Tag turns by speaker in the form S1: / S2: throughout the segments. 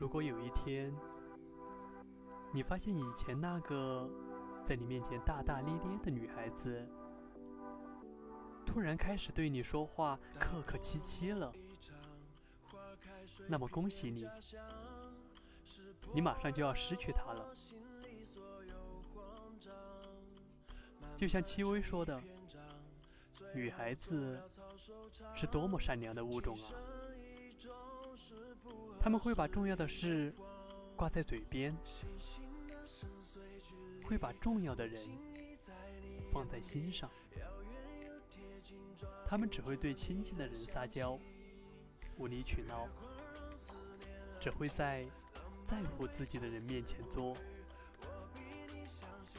S1: 如果有一天，你发现以前那个在你面前大大咧咧的女孩子，突然开始对你说话客客气气了，那么恭喜你，你马上就要失去她了。就像戚薇说的，女孩子是多么善良的物种啊！他们会把重要的事挂在嘴边，会把重要的人放在心上。他们只会对亲近的人撒娇、无理取闹，只会在在乎自己的人面前作。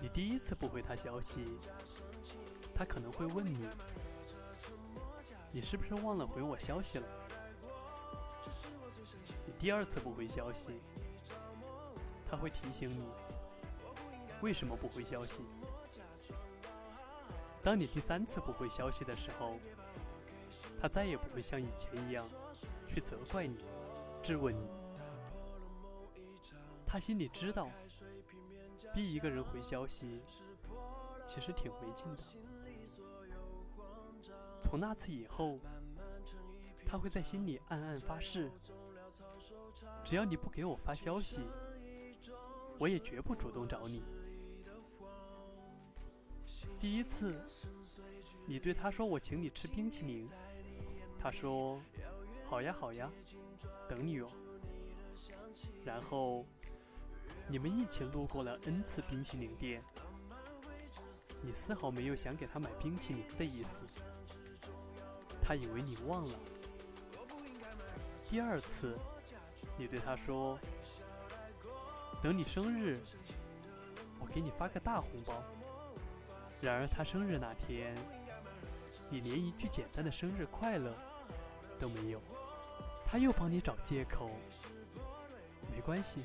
S1: 你第一次不回他消息，他可能会问你：“你是不是忘了回我消息了？”第二次不回消息，他会提醒你为什么不回消息。当你第三次不回消息的时候，他再也不会像以前一样去责怪你、质问你。他心里知道，逼一个人回消息其实挺没劲的。从那次以后，他会在心里暗暗发誓：只要你不给我发消息，我也绝不主动找你。第一次，你对他说：“我请你吃冰淇淋。”他说：“好呀，好呀，等你哦。”然后。你们一起路过了 N 次冰淇淋店，你丝毫没有想给他买冰淇淋的意思，他以为你忘了。第二次，你对他说：“等你生日，我给你发个大红包。”然而他生日那天，你连一句简单的生日快乐都没有，他又帮你找借口，没关系。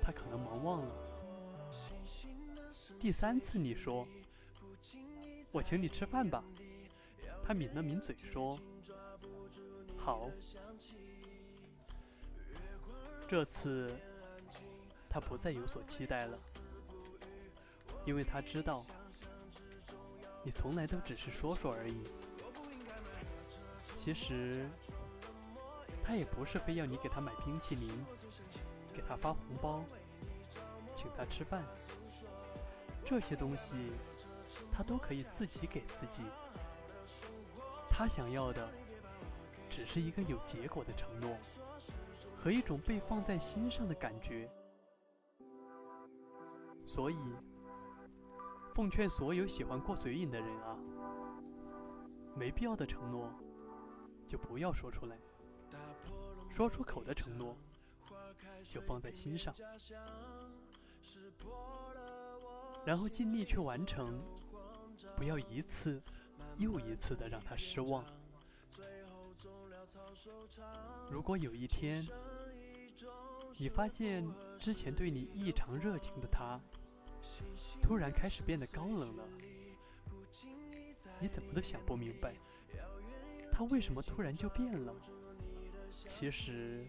S1: 他可能忙忘了。第三次你说：“我请你吃饭吧。”他抿了抿嘴说：“好。”这次他不再有所期待了，因为他知道你从来都只是说说而已。其实他也不是非要你给他买冰淇淋。给他发红包，请他吃饭，这些东西他都可以自己给自己。他想要的只是一个有结果的承诺和一种被放在心上的感觉。所以，奉劝所有喜欢过嘴瘾的人啊，没必要的承诺就不要说出来，说出口的承诺。就放在心上，然后尽力去完成，不要一次又一次的让他失望。如果有一天，你发现之前对你异常热情的他，突然开始变得高冷了，你怎么都想不明白，他为什么突然就变了？其实。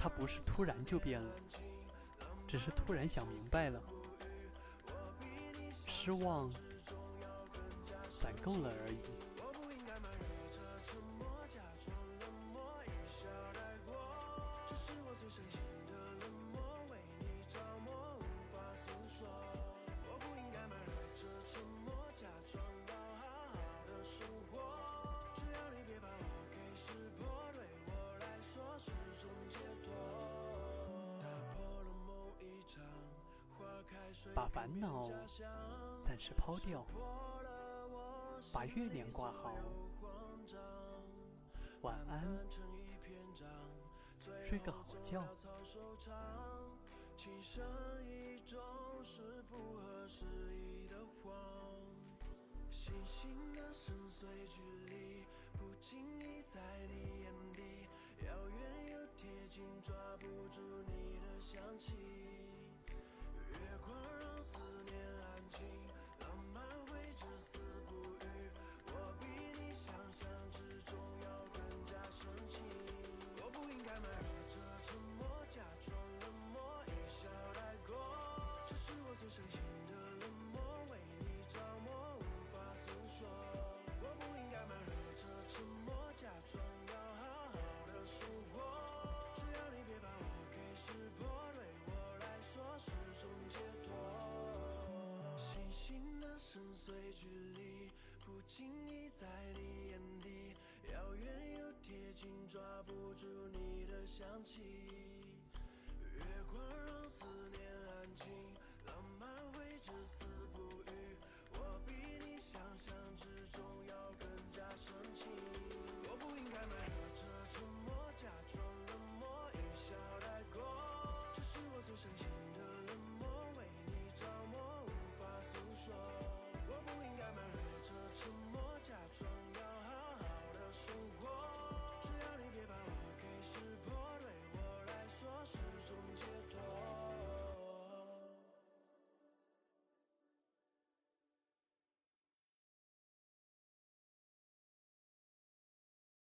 S1: 他不是突然就变了，只是突然想明白了，失望攒够了而已。把烦恼暂时抛掉，把月亮挂好，晚安，睡个好觉。星星的深邃距离，不经意在你眼底，遥远又贴近，抓不住你的香气。
S2: 想起，月光让思念